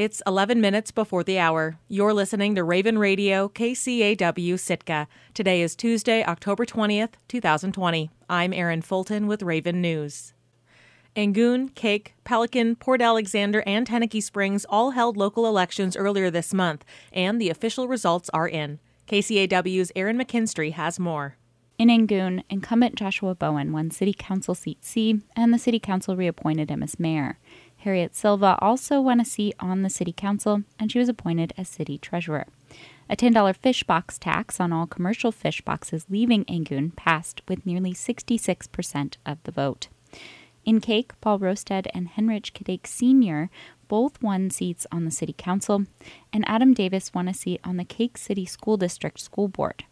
It's 11 minutes before the hour. You're listening to Raven Radio, KCAW Sitka. Today is Tuesday, October 20th, 2020. I'm Erin Fulton with Raven News. Angoon, Kake, Pelican, Port Alexander, and Tenakee Springs all held local elections earlier this month, and the official results are in. KCAW's Erin McKinstry has more. In Angoon, incumbent Joshua Bowen won City Council seat C, and the City Council reappointed him as mayor. Harriet Silva also won a seat on the City Council, and she was appointed as City Treasurer. A $10 fish box tax on all commercial fish boxes leaving Angoon passed with nearly 66% of the vote. In Kake, Paul Rosted and Henrich Kadek Sr. both won seats on the City Council, and Adam Davis won a seat on the Kake City School District School Board.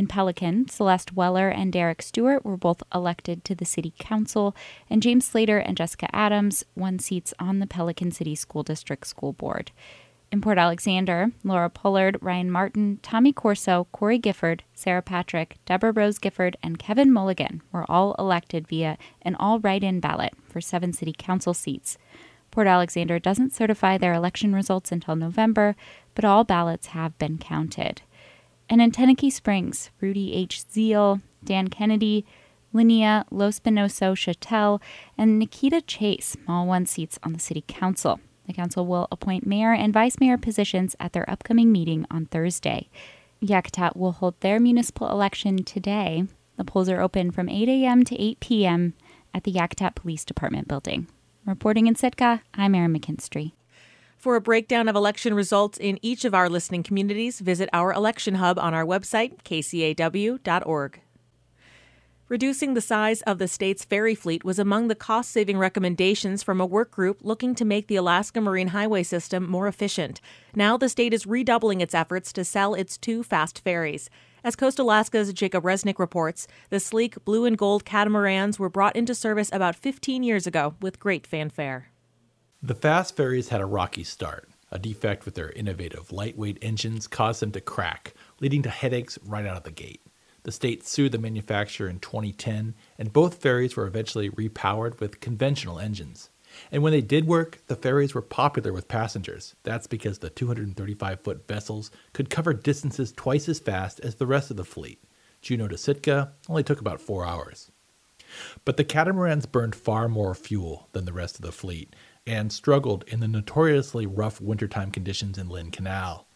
In Pelican, Celeste Weller and Derek Stewart were both elected to the City Council, and James Slater and Jessica Adams won seats on the Pelican City School District School Board. In Port Alexander, Laura Pollard, Ryan Martin, Tommy Corso, Corey Gifford, Sarah Patrick, Deborah Rose Gifford, and Kevin Mulligan were all elected via an all write in ballot for seven city council seats. Port Alexander doesn't certify their election results until November, but all ballots have been counted. And in Tenakee Springs, Rudy H. Zeal, Dan Kennedy, Linnea Lospinoso Chattel, and Nikita Chase all won seats on the city council. The council will appoint mayor and vice mayor positions at their upcoming meeting on Thursday. Yakutat will hold their municipal election today. The polls are open from 8 a.m. to 8 p.m. at the Yakutat Police Department building. Reporting in Sitka, I'm Erin McKinstry. For a breakdown of election results in each of our listening communities, visit our election hub on our website, kcaw.org. Reducing the size of the state's ferry fleet was among the cost saving recommendations from a work group looking to make the Alaska Marine Highway system more efficient. Now the state is redoubling its efforts to sell its two fast ferries. As Coast Alaska's Jacob Resnick reports, the sleek blue and gold catamarans were brought into service about 15 years ago with great fanfare. The fast ferries had a rocky start. A defect with their innovative lightweight engines caused them to crack, leading to headaches right out of the gate. The state sued the manufacturer in 2010, and both ferries were eventually repowered with conventional engines. And when they did work, the ferries were popular with passengers. That's because the 235 foot vessels could cover distances twice as fast as the rest of the fleet. Juneau to Sitka only took about four hours. But the catamarans burned far more fuel than the rest of the fleet and struggled in the notoriously rough wintertime conditions in Lynn Canal.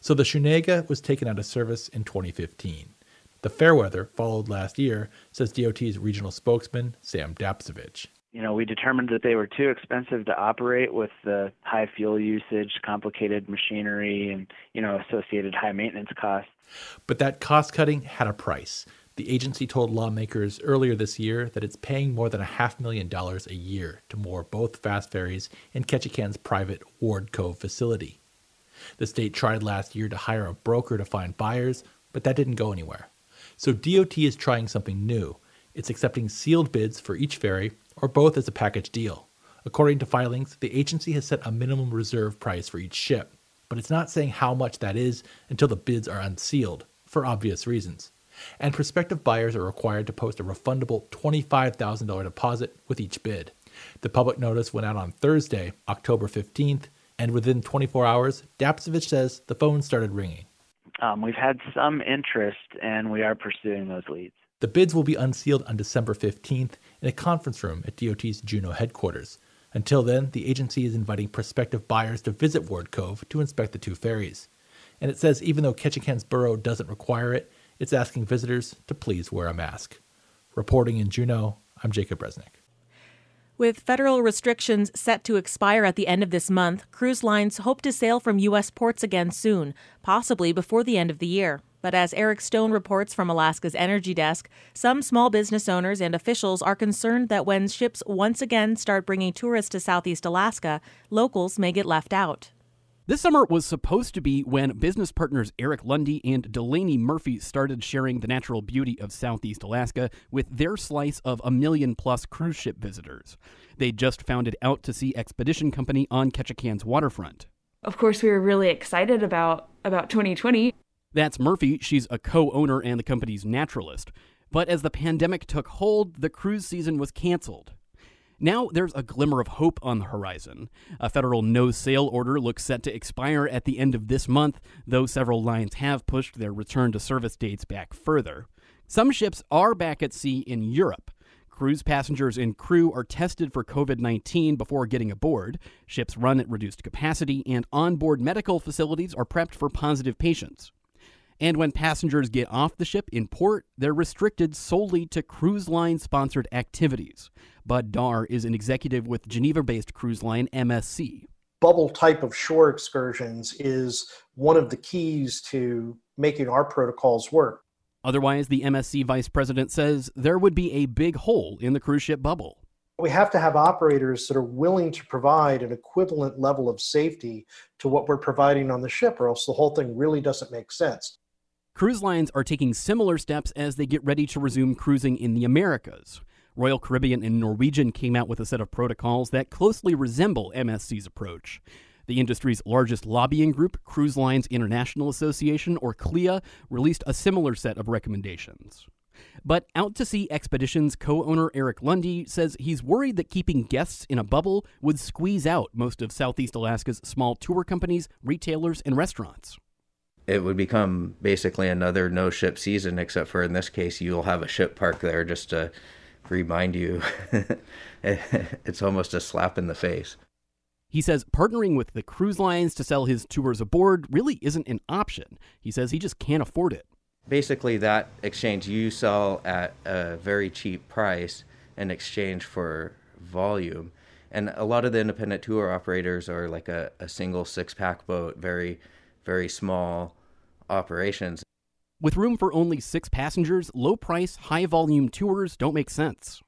So the Chenega was taken out of service in 2015. The Fairweather followed last year, says DOT's regional spokesman, Sam Dapcevich. You know, we determined that they were too expensive to operate with the high fuel usage, complicated machinery, and, you know, associated high maintenance costs. But that cost cutting had a price. The agency told lawmakers earlier this year that it's paying more than a half million dollars a year to moor both fast ferries in Ketchikan's private Ward Cove facility. The state tried last year to hire a broker to find buyers, but that didn't go anywhere. So DOT is trying something new. It's accepting sealed bids for each ferry or both as a package deal. According to filings, the agency has set a minimum reserve price for each ship, but it's not saying how much that is until the bids are unsealed, for obvious reasons. And prospective buyers are required to post a refundable $25,000 deposit with each bid. The public notice went out on Thursday, October 15th, and within 24 hours, Dapcevich says the phone started ringing. Um, we've had some interest, and we are pursuing those leads. The bids will be unsealed on December 15th in a conference room at DOT's Juneau headquarters. Until then, the agency is inviting prospective buyers to visit Ward Cove to inspect the two ferries. And it says even though Ketchikan's borough doesn't require it, it's asking visitors to please wear a mask. Reporting in Juneau, I'm Jacob Resnick. With federal restrictions set to expire at the end of this month, cruise lines hope to sail from U.S. ports again soon, possibly before the end of the year. But as Eric Stone reports from Alaska's Energy Desk, some small business owners and officials are concerned that when ships once again start bringing tourists to Southeast Alaska, locals may get left out. This summer was supposed to be when business partners Eric Lundy and Delaney Murphy started sharing the natural beauty of Southeast Alaska with their slice of a million plus cruise ship visitors. They just founded Out to Sea Expedition Company on Ketchikan's waterfront. Of course, we were really excited about, about 2020. That's Murphy. She's a co owner and the company's naturalist. But as the pandemic took hold, the cruise season was canceled. Now there's a glimmer of hope on the horizon. A federal no sale order looks set to expire at the end of this month, though several lines have pushed their return to service dates back further. Some ships are back at sea in Europe. Cruise passengers and crew are tested for COVID 19 before getting aboard. Ships run at reduced capacity, and onboard medical facilities are prepped for positive patients. And when passengers get off the ship in port, they're restricted solely to cruise line sponsored activities. Bud Darr is an executive with Geneva based cruise line MSC. Bubble type of shore excursions is one of the keys to making our protocols work. Otherwise, the MSC vice president says there would be a big hole in the cruise ship bubble. We have to have operators that are willing to provide an equivalent level of safety to what we're providing on the ship, or else the whole thing really doesn't make sense. Cruise lines are taking similar steps as they get ready to resume cruising in the Americas. Royal Caribbean and Norwegian came out with a set of protocols that closely resemble MSC's approach. The industry's largest lobbying group, Cruise Lines International Association, or CLIA, released a similar set of recommendations. But Out to Sea Expeditions co owner Eric Lundy says he's worried that keeping guests in a bubble would squeeze out most of Southeast Alaska's small tour companies, retailers, and restaurants it would become basically another no ship season, except for in this case, you'll have a ship park there just to remind you. it's almost a slap in the face. He says partnering with the cruise lines to sell his tours aboard really isn't an option. He says he just can't afford it. Basically, that exchange you sell at a very cheap price in exchange for volume. And a lot of the independent tour operators are like a, a single six pack boat, very, very small operations. With room for only six passengers, low price, high volume tours don't make sense.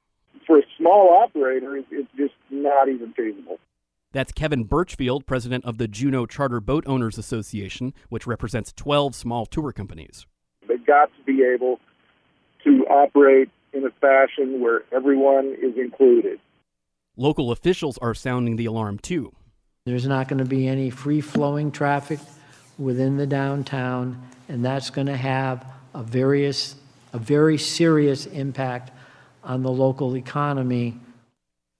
For a small operator, it's just not even feasible. That's Kevin Birchfield, president of the Juneau Charter Boat Owners Association, which represents 12 small tour companies. They've got to be able to operate in a fashion where everyone is included. Local officials are sounding the alarm too. There's not going to be any free flowing traffic within the downtown, and that's going to have a various a very serious impact on the local economy.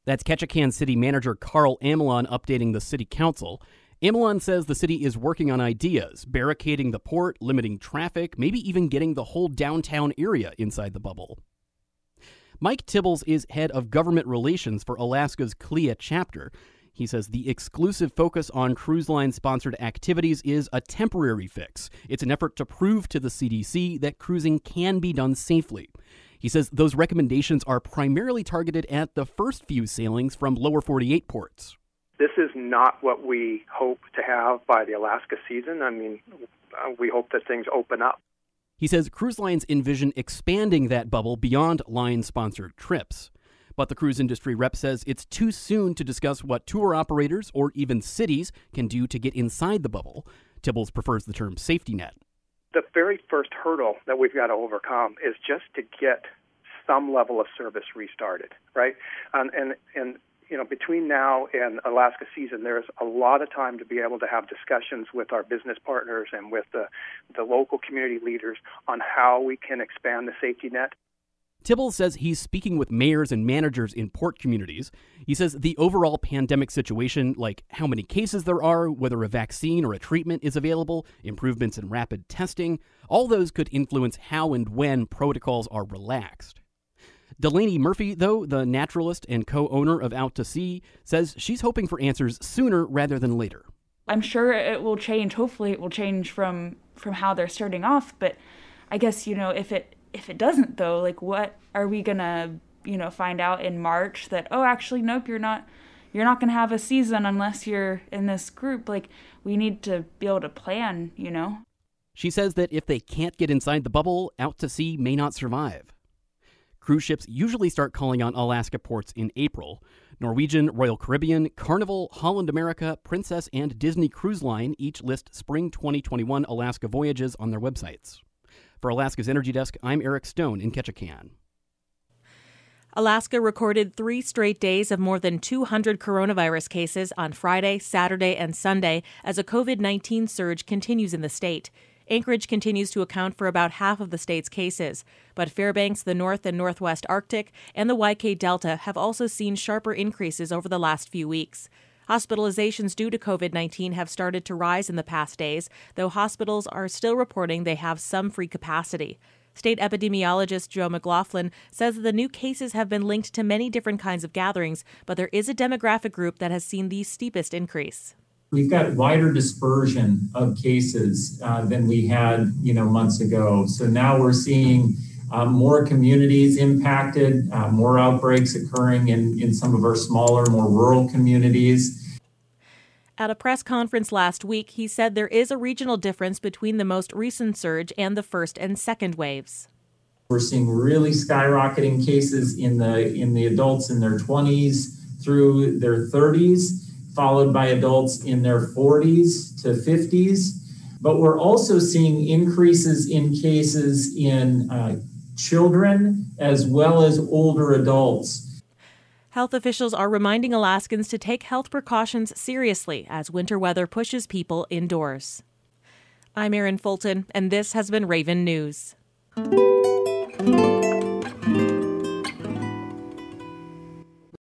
That's Ketchikan City Manager Karl Amylon updating the City Council. Amylon says the city is working on ideas, barricading the port, limiting traffic, maybe even getting the whole downtown area inside the bubble. Mike Tibbles is head of government relations for Alaska's CLIA chapter. He says the exclusive focus on cruise line sponsored activities is a temporary fix. It's an effort to prove to the CDC that cruising can be done safely. He says those recommendations are primarily targeted at the first few sailings from lower 48 ports. This is not what we hope to have by the Alaska season. I mean, we hope that things open up. He says cruise lines envision expanding that bubble beyond line sponsored trips. But the cruise industry rep says it's too soon to discuss what tour operators or even cities can do to get inside the bubble. Tibbles prefers the term safety net. The very first hurdle that we've got to overcome is just to get some level of service restarted, right? and and you know, between now and Alaska season, there's a lot of time to be able to have discussions with our business partners and with the, the local community leaders on how we can expand the safety net. Tibbles says he's speaking with mayors and managers in port communities. He says the overall pandemic situation, like how many cases there are, whether a vaccine or a treatment is available, improvements in rapid testing, all those could influence how and when protocols are relaxed. Delaney Murphy, though, the naturalist and co owner of Out to Sea, says she's hoping for answers sooner rather than later. I'm sure it will change. Hopefully, it will change from, from how they're starting off. But I guess, you know, if it if it doesn't though like what are we gonna you know find out in march that oh actually nope you're not you're not gonna have a season unless you're in this group? Like we need to be able to plan you know? She says that if they can't get inside the bubble out to sea may not survive. Cruise ships usually start calling on alaska ports in april. Norwegian royal caribbean carnival holland america princess and disney cruise line each list spring 2021 alaska voyages on their websites for Alaska's Energy Desk, I'm Eric Stone in Ketchikan. Alaska recorded three straight days of more than 200 coronavirus cases on Friday, Saturday, and Sunday as a COVID 19 surge continues in the state. Anchorage continues to account for about half of the state's cases, but Fairbanks, the North and Northwest Arctic, and the YK Delta have also seen sharper increases over the last few weeks. Hospitalizations due to COVID 19 have started to rise in the past days, though hospitals are still reporting they have some free capacity. State epidemiologist Joe McLaughlin says the new cases have been linked to many different kinds of gatherings, but there is a demographic group that has seen the steepest increase. We've got wider dispersion of cases uh, than we had, you know, months ago. So now we're seeing uh, more communities impacted, uh, more outbreaks occurring in, in some of our smaller, more rural communities. At a press conference last week, he said there is a regional difference between the most recent surge and the first and second waves. We're seeing really skyrocketing cases in the in the adults in their 20s through their 30s, followed by adults in their 40s to 50s. But we're also seeing increases in cases in uh, children as well as older adults. Health officials are reminding Alaskans to take health precautions seriously as winter weather pushes people indoors. I'm Erin Fulton, and this has been Raven News.